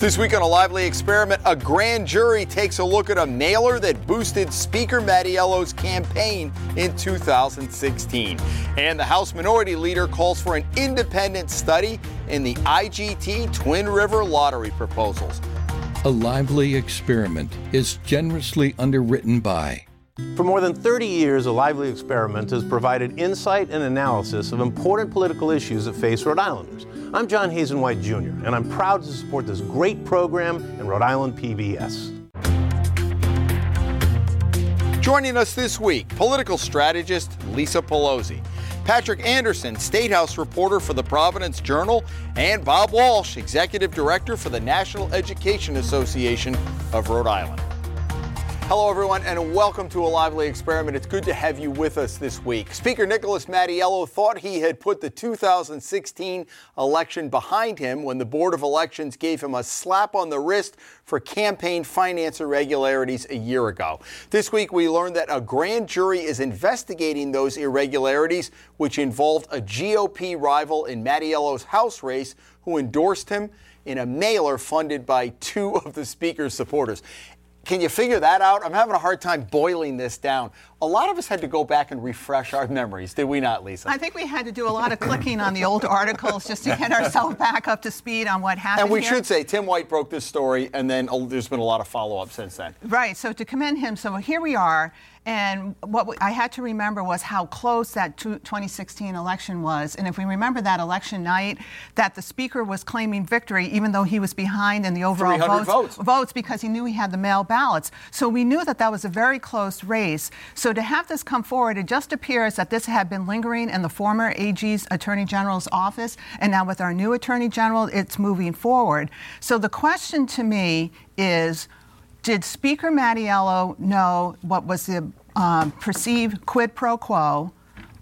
This week on a lively experiment, a grand jury takes a look at a mailer that boosted Speaker Mattiello's campaign in 2016. And the House Minority Leader calls for an independent study in the IGT Twin River lottery proposals. A lively experiment is generously underwritten by. For more than 30 years, A Lively Experiment has provided insight and analysis of important political issues that face Rhode Islanders. I'm John Hazen White Jr., and I'm proud to support this great program in Rhode Island PBS. Joining us this week, political strategist Lisa Pelosi, Patrick Anderson, State House reporter for the Providence Journal, and Bob Walsh, executive director for the National Education Association of Rhode Island. Hello, everyone, and welcome to a lively experiment. It's good to have you with us this week. Speaker Nicholas Mattiello thought he had put the 2016 election behind him when the Board of Elections gave him a slap on the wrist for campaign finance irregularities a year ago. This week, we learned that a grand jury is investigating those irregularities, which involved a GOP rival in Mattiello's House race who endorsed him in a mailer funded by two of the Speaker's supporters. Can you figure that out? I'm having a hard time boiling this down. A lot of us had to go back and refresh our memories, did we not, Lisa? I think we had to do a lot of clicking on the old articles just to get ourselves back up to speed on what happened. And we here. should say Tim White broke this story, and then uh, there's been a lot of follow up since then. Right. So to commend him, so here we are, and what we, I had to remember was how close that 2016 election was. And if we remember that election night, that the speaker was claiming victory, even though he was behind in the overall votes, votes. votes, because he knew he had the mail ballots. So we knew that that was a very close race. So to have this come forward, it just appears that this had been lingering in the former AG's Attorney General's office, and now with our new Attorney General, it's moving forward. So the question to me is did Speaker Mattiello know what was the um, perceived quid pro quo?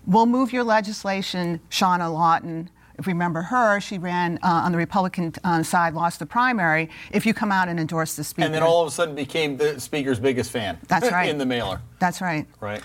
We'll move your legislation, Shawna Lawton. If you remember her, she ran uh, on the Republican uh, side, lost the primary. If you come out and endorse the speaker, And then all of a sudden became the Speaker's biggest fan. That's right. in the mailer. that's right. Right.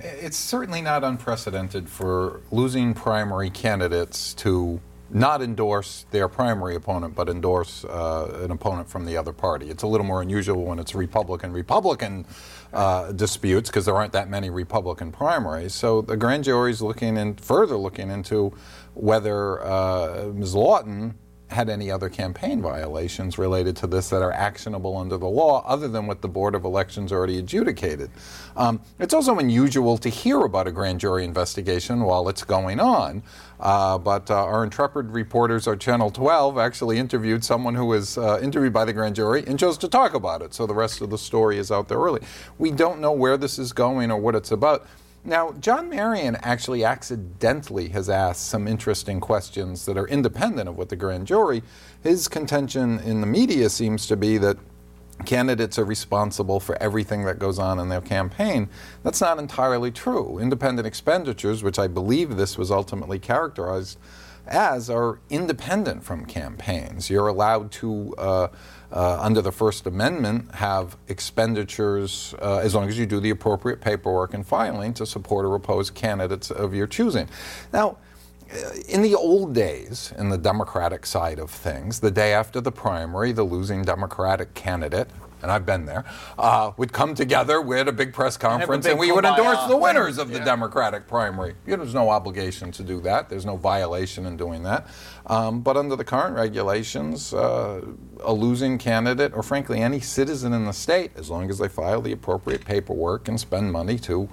It's certainly not unprecedented for losing primary candidates to not endorse their primary opponent, but endorse uh, an opponent from the other party. It's a little more unusual when it's Republican Republican uh, disputes because there aren't that many Republican primaries. So the grand jury is looking and further looking into whether uh, Ms. Lawton had any other campaign violations related to this that are actionable under the law, other than what the Board of Elections already adjudicated. Um, it's also unusual to hear about a grand jury investigation while it's going on. Uh, but uh, our intrepid reporters at Channel 12 actually interviewed someone who was uh, interviewed by the grand jury and chose to talk about it. So the rest of the story is out there early. We don't know where this is going or what it's about. Now, John Marion actually accidentally has asked some interesting questions that are independent of what the grand jury. His contention in the media seems to be that candidates are responsible for everything that goes on in their campaign. That's not entirely true. Independent expenditures, which I believe this was ultimately characterized as, are independent from campaigns. You're allowed to. Uh, uh, under the First Amendment, have expenditures uh, as long as you do the appropriate paperwork and filing to support or oppose candidates of your choosing. Now, uh, in the old days, in the Democratic side of things, the day after the primary, the losing Democratic candidate, and I've been there, uh, would come together with a big press conference big and we would endorse the winners of the Democratic primary. There's no obligation to do that. There's no violation in doing that. Um, but under the current regulations, uh, a losing candidate, or frankly any citizen in the state, as long as they file the appropriate paperwork and spend money to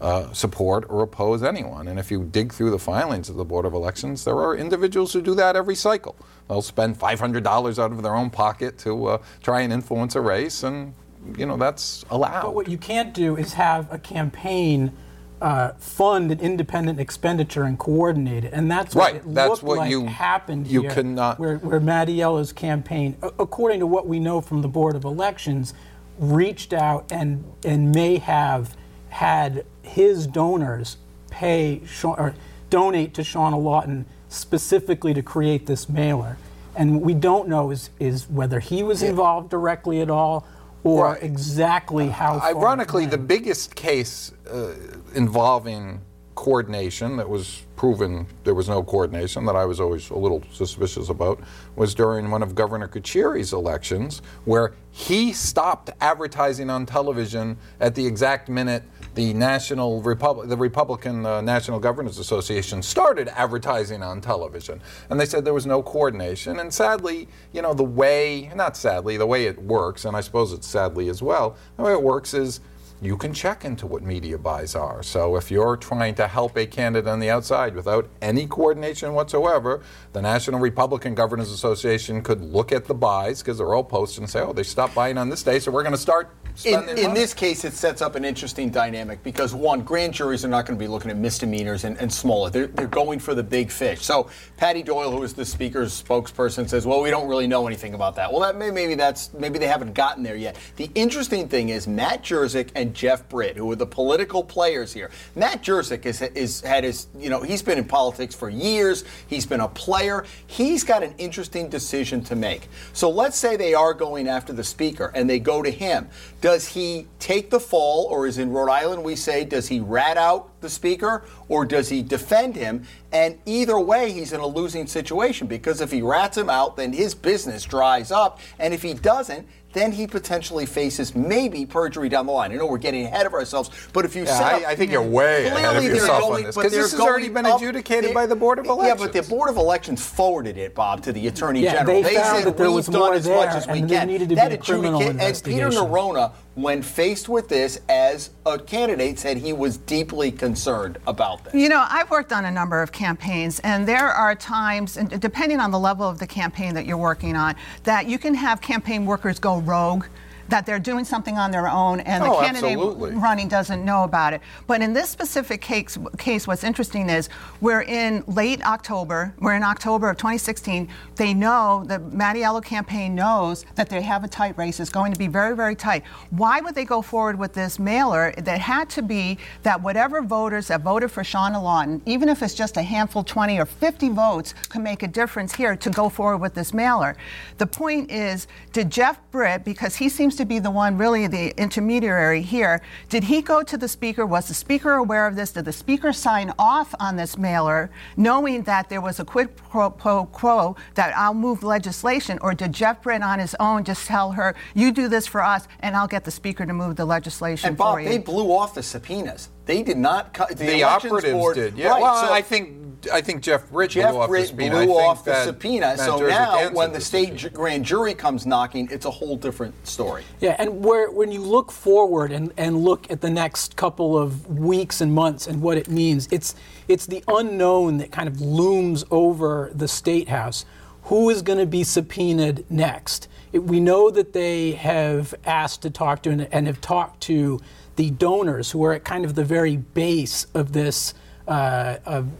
uh, support or oppose anyone. And if you dig through the filings of the Board of Elections, there are individuals who do that every cycle. They'll spend $500 out of their own pocket to uh, try and influence a race, and you know that's allowed. But what you can't do is have a campaign uh, fund an independent expenditure and coordinate it, and that's what Right, it that's looked what like you- happened you here, cannot- where, where Mattiello's campaign, according to what we know from the Board of Elections, reached out and and may have had his donors pay Sha- or donate to Shawna Lawton specifically to create this mailer. And what we don't know is, is whether he was involved directly at all or Right. exactly how far Ironically, the biggest case uh, involving coordination that was proven there was no coordination that I was always a little suspicious about was during one of Governor Carcieri's elections, where he stopped advertising on television at the exact minute the National Republic, the Republican uh, National Governors Association started advertising on television, and they said there was no coordination. And sadly, you know, the way not sadly, the way it works, and I suppose it's sadly as well, the way it works is you can check into what media buys are. So if you're trying to help a candidate on the outside without any coordination whatsoever, the National Republican Governors Association could look at the buys because they're all posted and say, oh, they stopped buying on this day, so we're going to start in, in this case, it sets up an interesting dynamic because one, grand juries are not going to be looking at misdemeanors and, and smaller. They're, they're going for the big fish. So Patty Doyle, who is the speaker's spokesperson, says, "Well, we don't really know anything about that." Well, that may, maybe that's maybe they haven't gotten there yet. The interesting thing is Matt Jerzyk and Jeff Britt, who are the political players here. Matt Jerzyk is, is had his you know he's been in politics for years. He's been a player. He's got an interesting decision to make. So let's say they are going after the speaker and they go to him. Does he take the fall, or as in Rhode Island we say, does he rat out the speaker, or does he defend him? And either way, he's in a losing situation because if he rats him out, then his business dries up. And if he doesn't, then he potentially faces maybe perjury down the line. I know we're getting ahead of ourselves, but if you yeah, say, I, I, think you're way ahead of yourself going, on this because this has already been adjudicated by the Board of Elections. Yeah, but the Board of Elections forwarded it, Bob, to the Attorney yeah, General. They, they found said that there was more as there, much as we and can. needed to that be a criminal investigation. And Peter Neronha, when faced with this as a candidate, said he was deeply concerned about this. You know, I've worked on a number of campaigns, and there are times, and depending on the level of the campaign that you're working on, that you can have campaign workers go rogue that they're doing something on their own and the oh, candidate absolutely. running doesn't know about it. But in this specific case, case, what's interesting is we're in late October, we're in October of 2016. They know, the Mattiello campaign knows that they have a tight race. It's going to be very, very tight. Why would they go forward with this mailer that had to be that whatever voters that voted for Shawna Lawton, even if it's just a handful, 20 or 50 votes, could make a difference here to go forward with this mailer? The point is, did Jeff Britt, because he seems to be the one really the intermediary here. Did he go to the speaker? Was the speaker aware of this? Did the speaker sign off on this mailer, knowing that there was a quid pro quo that I'll move legislation? Or did Jeff Britt on his own just tell her, you do this for us, and I'll get the speaker to move the legislation and Bob, for you? they blew off the subpoenas. They did not. Cu- the, the operatives board, did. Yeah. Right, well, so I think I think Jeff Britt Jeff blew off Britt the subpoena. blew off the that subpoena. Matt So now, when the the state subpoena. ju- grand jury comes knocking, it's a whole different story. Yeah, and where when you look forward and, and look at the next couple of weeks and months and what it means, it's it's the unknown that kind of looms over the state house. Who is going to be subpoenaed next? It, we know that they have asked to talk to and, and have talked to the donors who are at kind of the very base of this uh, of, of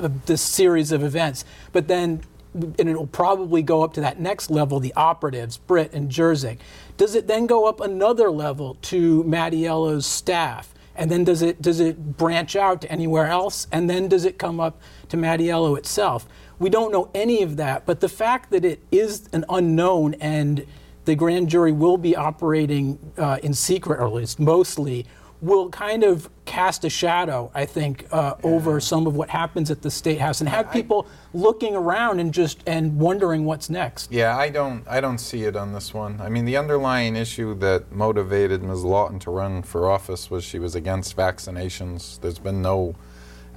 this series of events. But then and it'll probably go up to that next level, the operatives, Britt and Jerzyk. Does it then go up another level to Mattiello's staff? And then does it does it branch out to anywhere else? And then does it come up to Mattiello itself? We don't know any of that, but the fact that it is an unknown and the grand jury will be operating uh, in secret, or at least mostly, will kind of cast a shadow, I think, uh, over some of what happens at the state house, and have people looking around and just and wondering what's next. Yeah, I don't I don't see it on this one. I mean, the underlying issue that motivated Ms. Lawton to run for office was she was against vaccinations. There's been no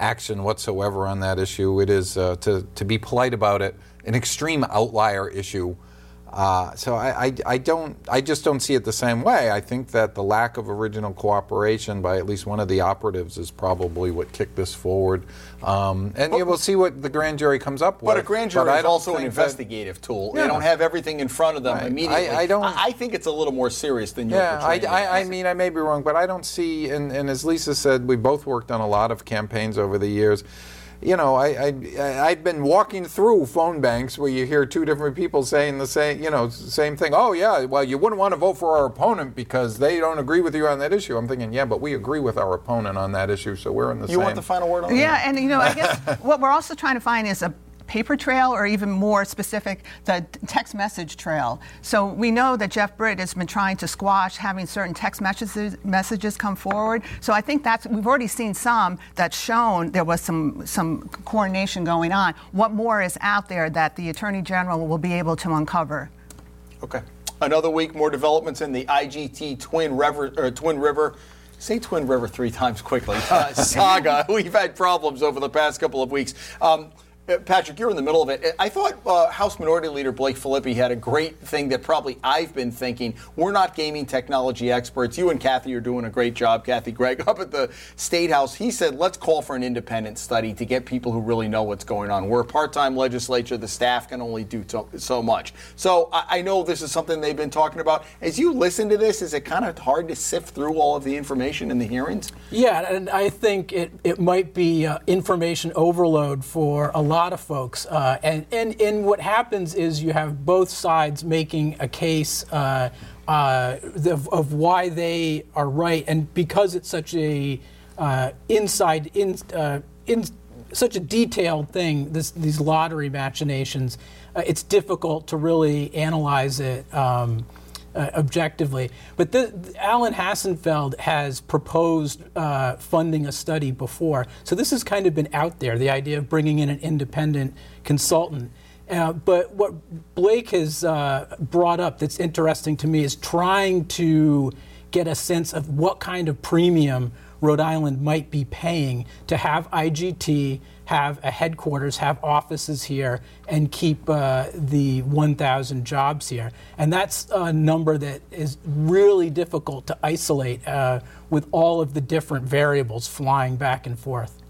action whatsoever on that issue. It is, uh, to, to be polite about it, an extreme outlier issue. Uh, so I, I, I don't I just don't see it the same way. I think that the lack of original cooperation by at least one of the operatives is probably what kicked this forward. Um, and yeah, we'll see what the grand jury comes up with. But a grand jury is also an think that- investigative tool. Yeah. They don't have everything in front of them immediately. I- I don't- I, think it's a little more serious than you're Yeah, I, I, I mean, I may be wrong, but I don't see, and, and as Lisa said, we both worked on a lot of campaigns over the years. You know, I, I, I've been walking through phone banks where you hear two different people saying the same, you know, same thing. Oh, yeah, well, you wouldn't want to vote for our opponent because they don't agree with you on that issue. I'm thinking, yeah, but we agree with our opponent on that issue, so we're in the You same. You want the final word on that? Yeah, and you know, I guess what we're also trying to find is a paper trail or even more specific, the text message trail. So we know that Jeff Britt has been trying to squash having certain text messages, messages come forward. So I think that's, we've already seen some that's shown there was some, some coordination going on. What more is out there that the Attorney General will be able to uncover? Okay. Another week, more developments in the IGT Twin River, or Twin River say Twin River three times quickly. Uh, saga. We've had problems over the past couple of weeks. Um, uh, Patrick, you're in the middle of it. I thought uh, House Minority Leader Blake Filippi had a great thing that probably I've been thinking. We're not gaming technology experts. You and Kathy are doing a great job, Kathy Gregg, up at the State House. He said, let's call for an independent study to get people who really know what's going on. We're a part time legislature. The staff can only do so, so much. So I, I, know this is something they've been talking about. As you listen to this, is it kind of hard to sift through all of the information in the hearings? Yeah, and I think it, it might be uh, information overload for a lot of folks. Uh, and, and, and what happens is you have both sides making a case uh, uh, of, of, why they are right. And because it's such a uh, inside, in, uh, in such a detailed thing, this, these lottery machinations, uh, it's difficult to really analyze it. Um, uh, objectively. But the, Alan Hassenfeld has proposed uh, funding a study before. So this has kind of been out there, the idea of bringing in an independent consultant. Uh, but what Blake has uh, brought up that's interesting to me is trying to get a sense of what kind of premium Rhode Island might be paying to have IGT have a headquarters, have offices here, and keep uh, the 1,000 jobs here. And that's a number that is really difficult to isolate uh, with all of the different variables flying back and forth.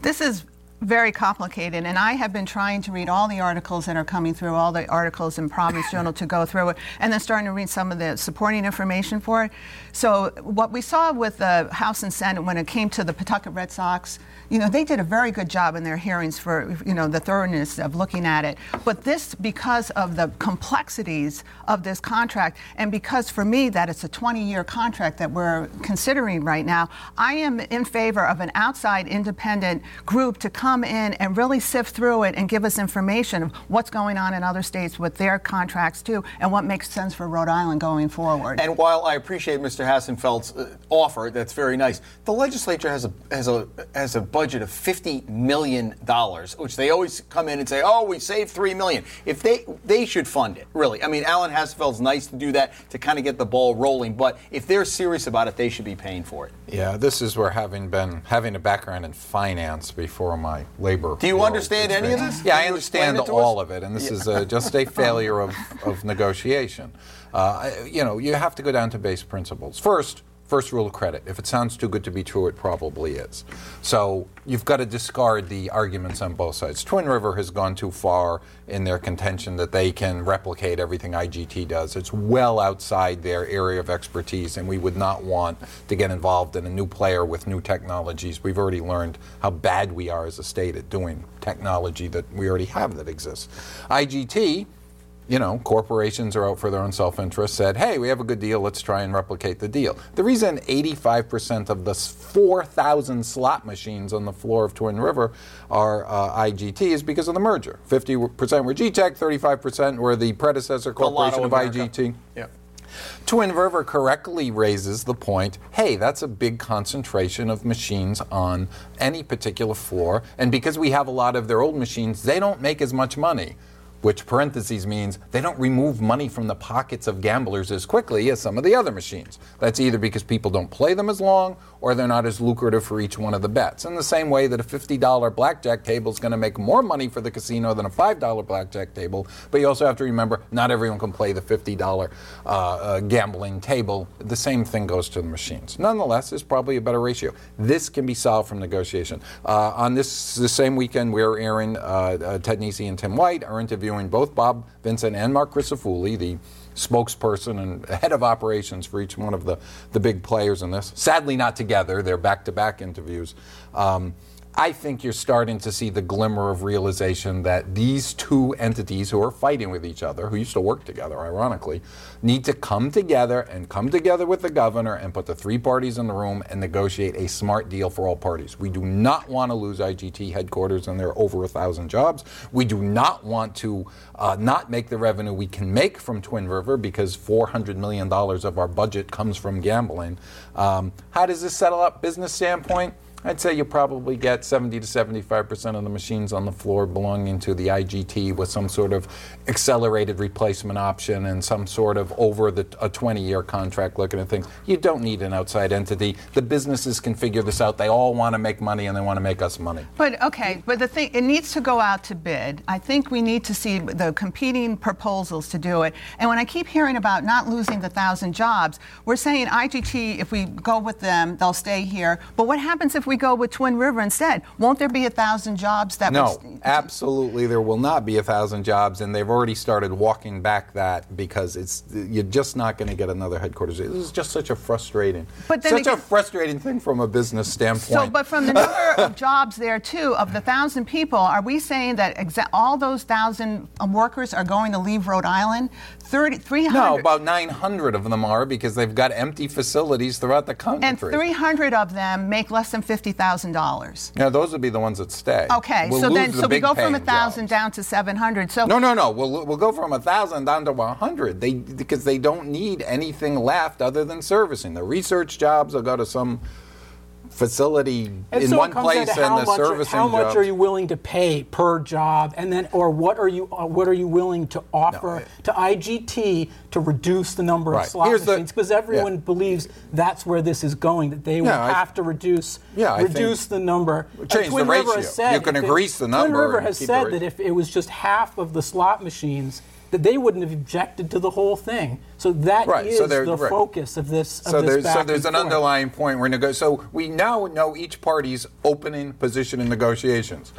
This is very complicated, and I have been trying to read all the articles that are coming through, all the articles in Providence Journal to go through it, and then starting to read some of the supporting information for it. So, what we saw with the House and Senate when it came to the Pawtucket Red Sox, you know, they did a very good job in their hearings for, you know, the thoroughness of looking at it. But this, because of the complexities of this contract, and because for me that it's a 20-year contract that we're considering right now, I am in favor of an outside independent group to come come in and really sift through it and give us information of what's going on in other states with their contracts too, and what makes sense for Rhode Island going forward. And while I appreciate Mr. Hassenfeld's uh, offer, that's very nice. The legislature has a has a has a budget of fifty million dollars, which they always come in and say, "Oh, we saved three million. If they they should fund it, really. I mean, Alan Hassenfeld's nice to do that to kind of get the ball rolling, but if they're serious about it, they should be paying for it. Yeah, this is where having been having a background in finance before my labor. Do you understand any of this? Yeah, I understand all of it, and this yeah. is a, just a failure of, of negotiation. Uh, you know, you have to go down to base principles. First, First rule of credit. If it sounds too good to be true, it probably is. So you've got to discard the arguments on both sides. Twin River has gone too far in their contention that they can replicate everything IGT does. It's well outside their area of expertise, and we would not want to get involved in a new player with new technologies. We've already learned how bad we are as a state at doing technology that we already have that exists. IGT you know, corporations are out for their own self interest, said, hey, we have a good deal, let's try and replicate the deal. The reason 85% of the 4,000 slot machines on the floor of Twin River are uh, IGT is because of the merger. 50% were GTECH, 35% were the predecessor corporation of IGT. Yeah. Twin River correctly raises the point hey, that's a big concentration of machines on any particular floor. And because we have a lot of their old machines, they don't make as much money which parentheses means they don't remove money from the pockets of gamblers as quickly as some of the other machines. That's either because people don't play them as long or they're not as lucrative for each one of the bets. In the same way that a $50 blackjack table is going to make more money for the casino than a $5 blackjack table, but you also have to remember not everyone can play the $50 uh, uh, gambling table. The same thing goes to the machines. Nonetheless, it's probably a better ratio. This can be solved from negotiation. Uh, on this the same weekend, we're airing uh, uh, Ted Nesi and Tim White are interviewing interviewing both Bob Vincent and Mark Crisafulli, the spokesperson and head of operations for each one of the, the big players in this. Sadly, not together. They're back to back interviews. Um, I think you're starting to see the glimmer of realization that these two entities who are fighting with each other, who used to work together, ironically, need to come together and come together with the governor and put the three parties in the room and negotiate a smart deal for all parties. We do not want to lose IGT headquarters and there are over a thousand jobs. We do not want to uh, not make the revenue we can make from Twin River because $400 million of our budget comes from gambling. Um, how does this settle up business standpoint? I'd say you probably get 70 to 75 percent of the machines on the floor belonging to the IGT with some sort of accelerated replacement option and some sort of over the a 20-year contract looking at things. You don't need an outside entity. The businesses can figure this out. They all want to make money and they want to make us money. But okay, but the thing it needs to go out to bid. I think we need to see the competing proposals to do it. And when I keep hearing about not losing the thousand jobs, we're saying IGT, if we go with them, they'll stay here. But what happens if we go with Twin River instead? Won't there be a thousand jobs that No, would, absolutely, there will not be a thousand jobs, and they've already started walking back that because it's you're just not going to get another headquarters. This is just such a frustrating, But then such again- a frustrating thing from a business standpoint. So, but from the number of jobs there too, of the thousand people, are we saying that exa- all those thousand um, workers are going to leave Rhode Island? 30, 300, no, about 900 of them are because they've got empty facilities throughout the country. and 300 of them make less than fifty thousand dollars. Yeah, those would be the ones that stay. Okay, We'll so then the so we go from a thousand down to seven hundred. So No, no, no. We'll, we'll go from a thousand down to a hundred. They because they don't need anything left other than servicing. The research jobs will go to some facility And in so one place, and the much, servicing how much jobs. are you willing to pay per job, and then, or what are you, uh, what are you willing to offer I- to IGT to reduce the number Right. of slot Here's the- machines? Because everyone yeah. believes that's where this is going. That they will Yeah, I- have to reduce, Yeah, reduce the number. Uh, Change the Twin River ratio. has said You can increase the number. Twin River has said that if it was just half of the slot machines. That they wouldn't have objected to the whole thing. So that is Right, so the right. focus of this. Of So this there's so there's an forth. underlying point we're nego- So we now know each party's opening position in negotiations.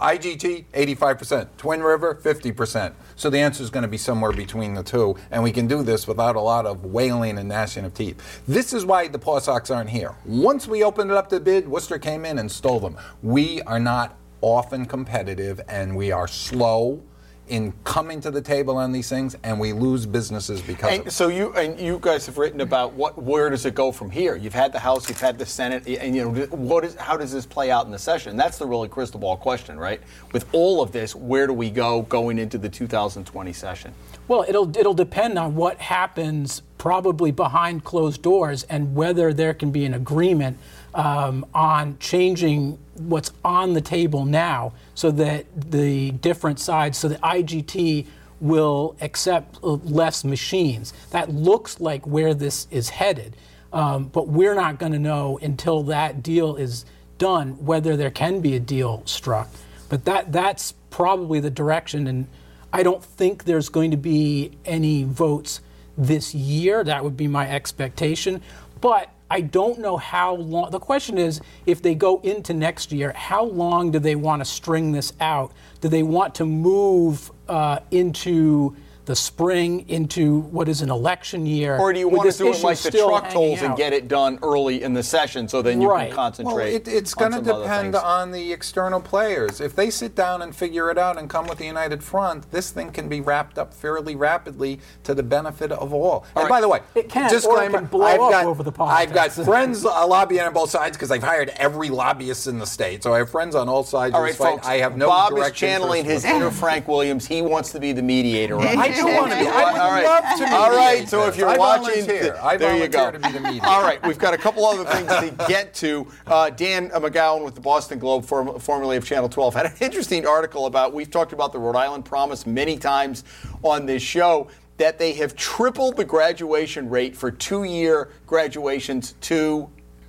IGT 85%, Twin River 50%. So the answer is going to be somewhere between the two, and we can do this without a lot of wailing and gnashing of teeth. This is why the Paw Sox aren't here. Once we opened it up to bid, Worcester came in and stole them. We are not often competitive, and we are slow in coming to the table on these things, and we lose businesses because of And it. so you and you guys have written about what where does it go from here? You've had the House, you've had the Senate, and you know what is how does this play out in the session? That's the really crystal ball question, right? With all of this, where do we go going into the 2020 session? Well, it'll it'll depend on what happens probably behind closed doors and whether there can be an agreement um, on changing what's on the table now so that the different sides, so the IGT will accept less machines. That looks like where this is headed, um, but we're not going to know until that deal is done whether there can be a deal struck. But that that's probably the direction, and I don't think there's going to be any votes this year. That would be my expectation. But I don't know how long. The question is if they go into next year, how long do they want to string this out? Do they want to move uh, into the spring, into what is an election year? Or do you with want to this do it issue like the still truck hanging tolls and get it done early in the session so then you Right. can Well, concentrate? Well, it, it's going to depend on the external players. If they sit down and figure it out and come with a united front, this thing can be wrapped up fairly rapidly to the benefit of all. and right. by the way, It can, or it disclaimer: can blow I've up got, over the I've got politics. friends uh, lobbying on both sides because I've hired every lobbyist in the state, so I have friends on all sides All of right, this fight. folks. I have no Bob is channeling his interest inner Frank Williams. He wants to be the mediator. on I this. do wanna be. I would All right. love to All right. So if you're I watching, volunteer. I there you go. to be the. All right. We've got a couple other things to get to. Uh, Dan McGowan with the Boston Globe, form- formerly of Channel 12, had an interesting article about. We've talked about the Rhode Island Promise many times on this show. That they have tripled the graduation rate for two-year graduations to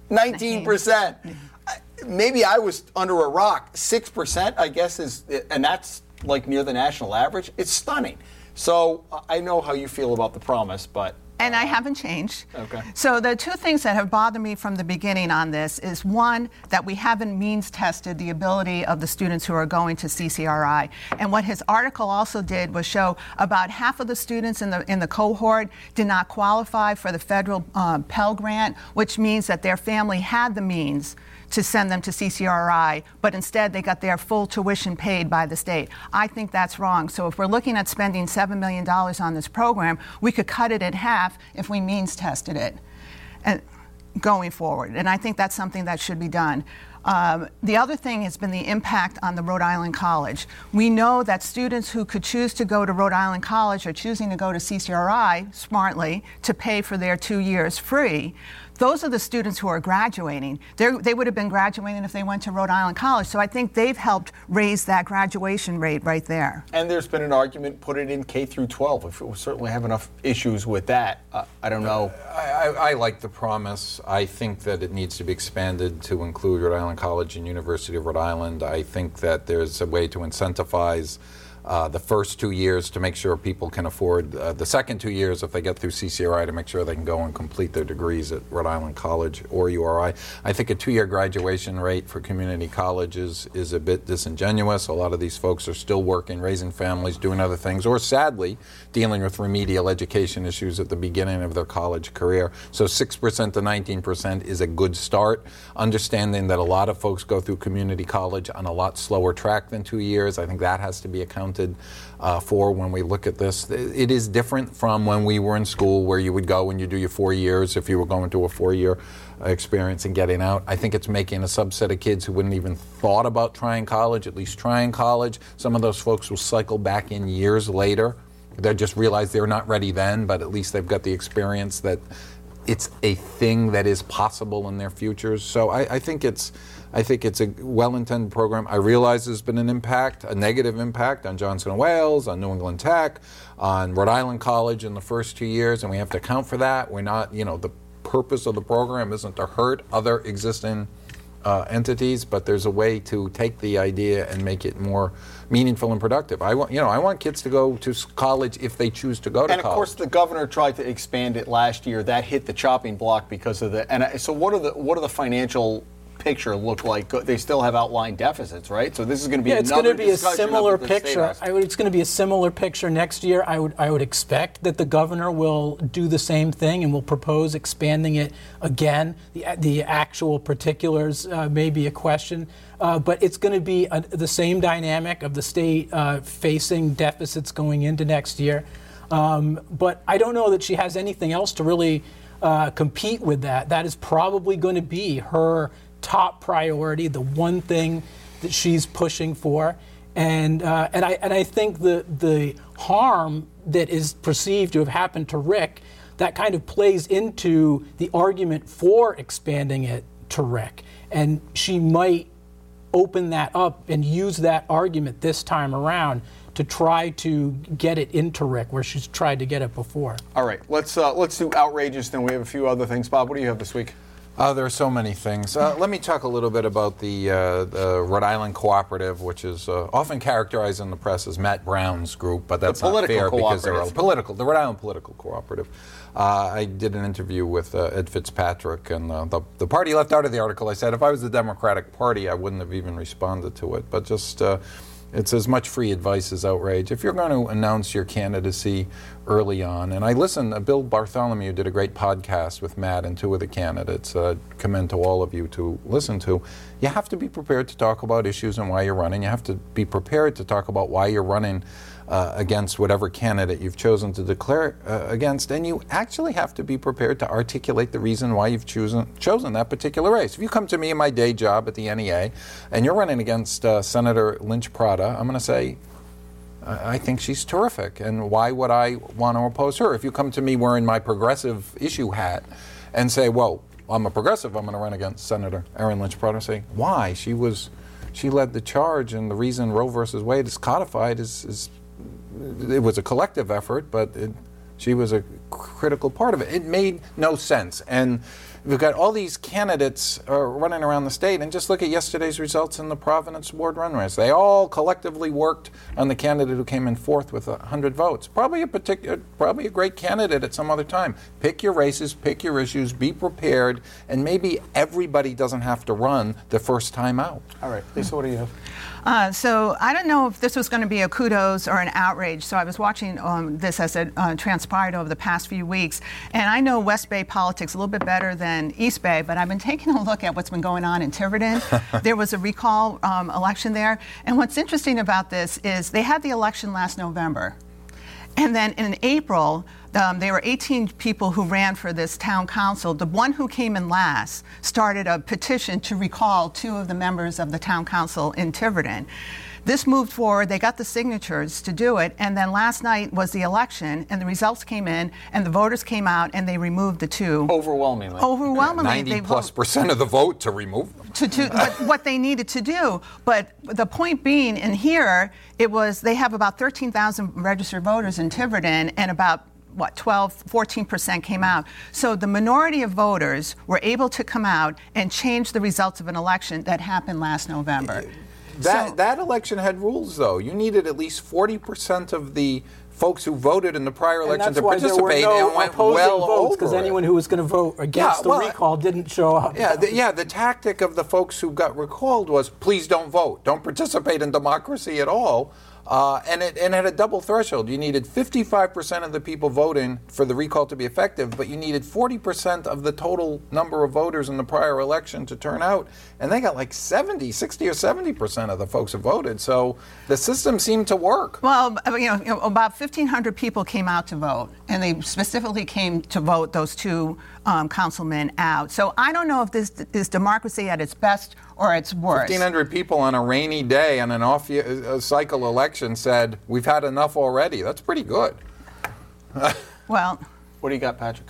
19 percent. Maybe I was under a rock. Six percent, I guess, is and that's like near the national average. It's stunning. So I know how you feel about the promise, but And I haven't changed. Okay. So the two things that have bothered me from the beginning on this is one that we haven't means tested the ability of the students who are going to CCRI. And what his article also did was show about half of the students in the in the cohort did not qualify for the federal um, Pell Grant, which means that their family had the means to send them to CCRI, but instead they got their full tuition paid by the state. I think that's wrong. So if we're looking at spending $7 million on this program, we could cut it in half if we means tested it. And going forward. And I think that's something that should be done. Um, the other thing has been the impact on the Rhode Island College. We know that students who could choose to go to Rhode Island College are choosing to go to CCRI smartly to pay for their two years free those are the students who are graduating. They're, they would have been graduating if they went to Rhode Island College. So I think they've helped raise that graduation rate right there. And there's been an argument put it in K through 12. If we certainly have enough issues with that, uh, I don't know. I, I, I, like the promise. I think that it needs to be expanded to include Rhode Island College and University of Rhode Island. I think that there's a way to incentivize uh, the first two years to make sure people can afford uh, the second two years if they get through CCRI to make sure they can go and complete their degrees at Rhode Island College or URI. I think a two-year graduation rate for community colleges is a bit disingenuous. A lot of these folks are still working, raising families, doing other things, or sadly dealing with remedial education issues at the beginning of their college career. So 6% to 19% is a good start. Understanding that a lot of folks go through community college on a lot slower track than two years, I think that has to be accounted accounted uh, for when we look at this. It is different from when we were in school where you would go and you do your four years if you were going to a four year experience and getting out. I think it's making a subset of kids who wouldn't even thought about trying college, at least trying college. Some of those folks will cycle back in years later. They just realize they're not ready then, but at least they've got the experience that it's a thing that is possible in their futures. So I, I think it's I think it's a well-intended program. I realize there's been an impact, a negative impact on Johnson & Wales, on New England Tech, on Rhode Island College in the first two years, and we have to account for that. We're not, you know, the purpose of the program isn't to hurt other existing uh, entities, but there's a way to take the idea and make it more meaningful and productive. I want, you know, I want kids to go to college if they choose to go to college. And of course, the governor tried to expand it last year. That hit the chopping block because of the. And so, what are the what are the financial picture look like? They still have outlined deficits, right? So this is going to be yeah, it's going to be a similar picture. I would, it's going to be a similar picture next year. I would I would expect that the governor will do the same thing and will propose expanding it again. The the actual particulars uh, may be a question. Uh, but it's going to be a, the same dynamic of the state uh, facing deficits going into next year. Um, but I don't know that she has anything else to really uh, compete with that. That is probably going to be her top priority, the one thing that she's pushing for. And, uh, and, I, and I think the, the harm that is perceived to have happened to RIC, that kind of plays into the argument for expanding it to RIC. And she might open that up and use that argument this time around to try to get it into RIC where she's tried to get it before. All right, let's uh, let's do outrageous. Then we have a few other things. Bob, what do you have this week? Uh, there are so many things. Uh, let me talk a little bit about the, uh, the Rhode Island Cooperative, which is uh, often characterized in the press as Matt Brown's group, but that's not fair because they're a political, the Rhode Island Political Cooperative. Uh, I did an interview with uh, Ed Fitzpatrick, and the, the party left out of the article. I said if I was the Democratic Party, I wouldn't have even responded to it, but just it's as much free advice as outrage. If you're going to announce your candidacy early on, and I listened, uh, Bill Bartholomew did a great podcast with Matt and two of the candidates. Uh, commend to all of you to listen to. You have to be prepared to talk about issues and why you're running. You have to be prepared to talk about why you're running uh, against whatever candidate you've chosen to declare uh, against, and you actually have to be prepared to articulate the reason why you've chosen chosen that particular race. If you come to me in my day job at the NEA and you're running against uh, Senator Lynch Prata, I'm going to say, I think she's terrific, and why would I want to oppose her? If you come to me wearing my progressive issue hat and say, well, I'm a progressive, I'm going to run against Senator Erin Lynch say, why? She was, she led the charge, and the reason Roe versus Wade is codified is, is it was a collective effort, but it, she was a critical part of it. It made no sense. And we've got all these candidates uh, running around the state, and just look at yesterday's results in the Providence Ward Run race. They all collectively worked on the candidate who came in fourth with 100 votes. Probably a particular, probably a great candidate at some other time. Pick your races, pick your issues, be prepared, and maybe everybody doesn't have to run the first time out. All right, Lisa, what do you have? Uh, so I don't know if this was going to be a kudos or an outrage. So I was watching um, this as it uh, transpired transpired over the past few weeks. And I know West Bay politics a little bit better than East Bay, but I've been taking a look at what's been going on in Tiverton. there was a recall um, election there. And what's interesting about this is they had the election last November. And then in April, um, there were 18 people who ran for this town council. The one who came in last started a petition to recall two of the members of the town council in Tiverton. This moved forward. They got the signatures to do it. And then last night was the election, and the results came in, and the voters came out, and they removed the two. Overwhelmingly. Overwhelmingly. 90 they plus vote- percent of the vote to remove them. to, to what, what they needed to do. But the point being, in here, it was they have about 13,000 registered voters in Tiverton, and about what 12, 14 percent came out. So the minority of voters were able to come out and change the results of an election that happened last November. That So- that election had rules though. You needed at least 40% of the folks who voted in the prior election to why there were participate no and went well votes because anyone who was going to vote against Yeah, the well, recall didn't show up. Yeah, the, yeah. The tactic of the folks who got recalled was, please don't vote, don't participate in democracy at all, uh, and it and had a double threshold. You needed 55% of the people voting for the recall to be effective, but you needed 40% of the total number of voters in the prior election to turn out, and they got like 70, 60 or 70% of the folks who voted. So the system seemed to work. Well, uh, you know, about 1,500 people came out to vote, and they specifically came to vote those two um, councilmen out. So I don't know if this is democracy at its best or its worst. 1,500 people on a rainy day on an off year, uh, cycle election said, we've had enough already. That's pretty good. Well, What do you got, Patrick?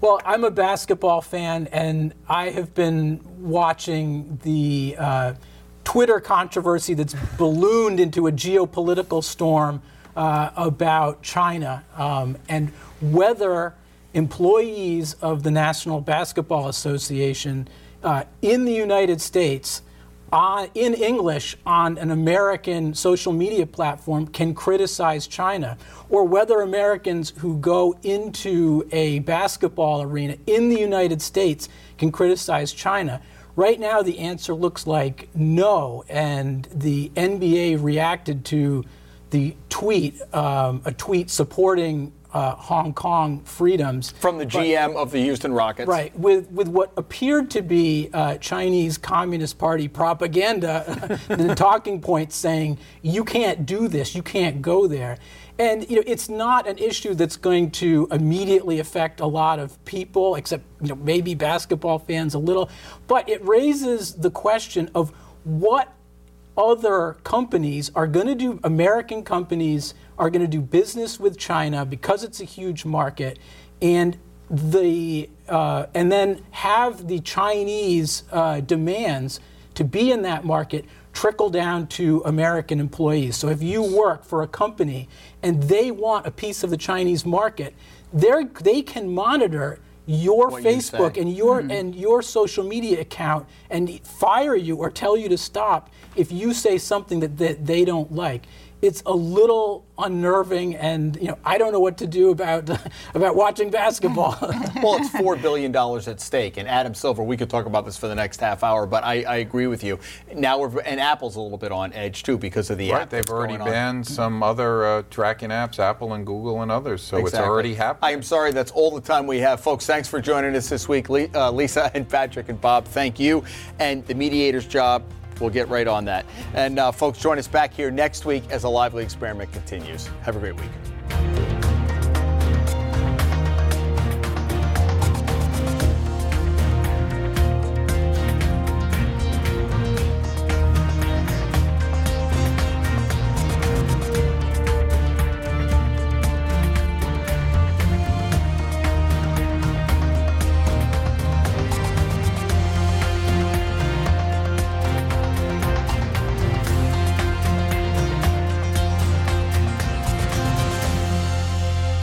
Well, I'm a basketball fan, and I have been watching the uh, Twitter controversy that's ballooned into a geopolitical storm uh, about China um, and whether employees of the National Basketball Association uh, in the United States on, in English on an American social media platform can criticize China, or whether Americans who go into a basketball arena in the United States can criticize China. Right now, the answer looks like no, and the NBA reacted to the tweet, um, a tweet supporting uh, Hong Kong freedoms From the GM of the Houston Rockets. Right, with, with what appeared to be uh, Chinese Communist Party propaganda, the talking points saying, you can't do this, you can't go there. And you know, it's not an issue that's going to immediately affect a lot of people, except you know, maybe basketball fans a little. But it raises the question of what other companies are going to do, American companies are going to do business with China because it's a huge market, and the uh, and then have the Chinese uh, demands to be in that market trickle down to American employees. So if you work for a company and they want a piece of the Chinese market, they they can monitor your What Facebook say. and your hmm. and your social media account and fire you or tell you to stop if you say something that, that they don't like. It's a little unnerving, and you know I don't know what to do about about watching basketball. well, it's four billion dollars at stake, and Adam Silver. We could talk about this for the next half hour, but I, I agree with you. Now we're and Apple's a little bit on edge too because of the Right, app they've already going on. banned some other uh, tracking apps, Apple and Google and others. So it's already happening. I am sorry, that's all the time we have. Folks, thanks for joining us this week. Le- uh, Lisa and Patrick and Bob, thank you. And the mediator's job, we'll get right on that. And uh, folks, join us back here next week as a lively experiment continues. Have a great week.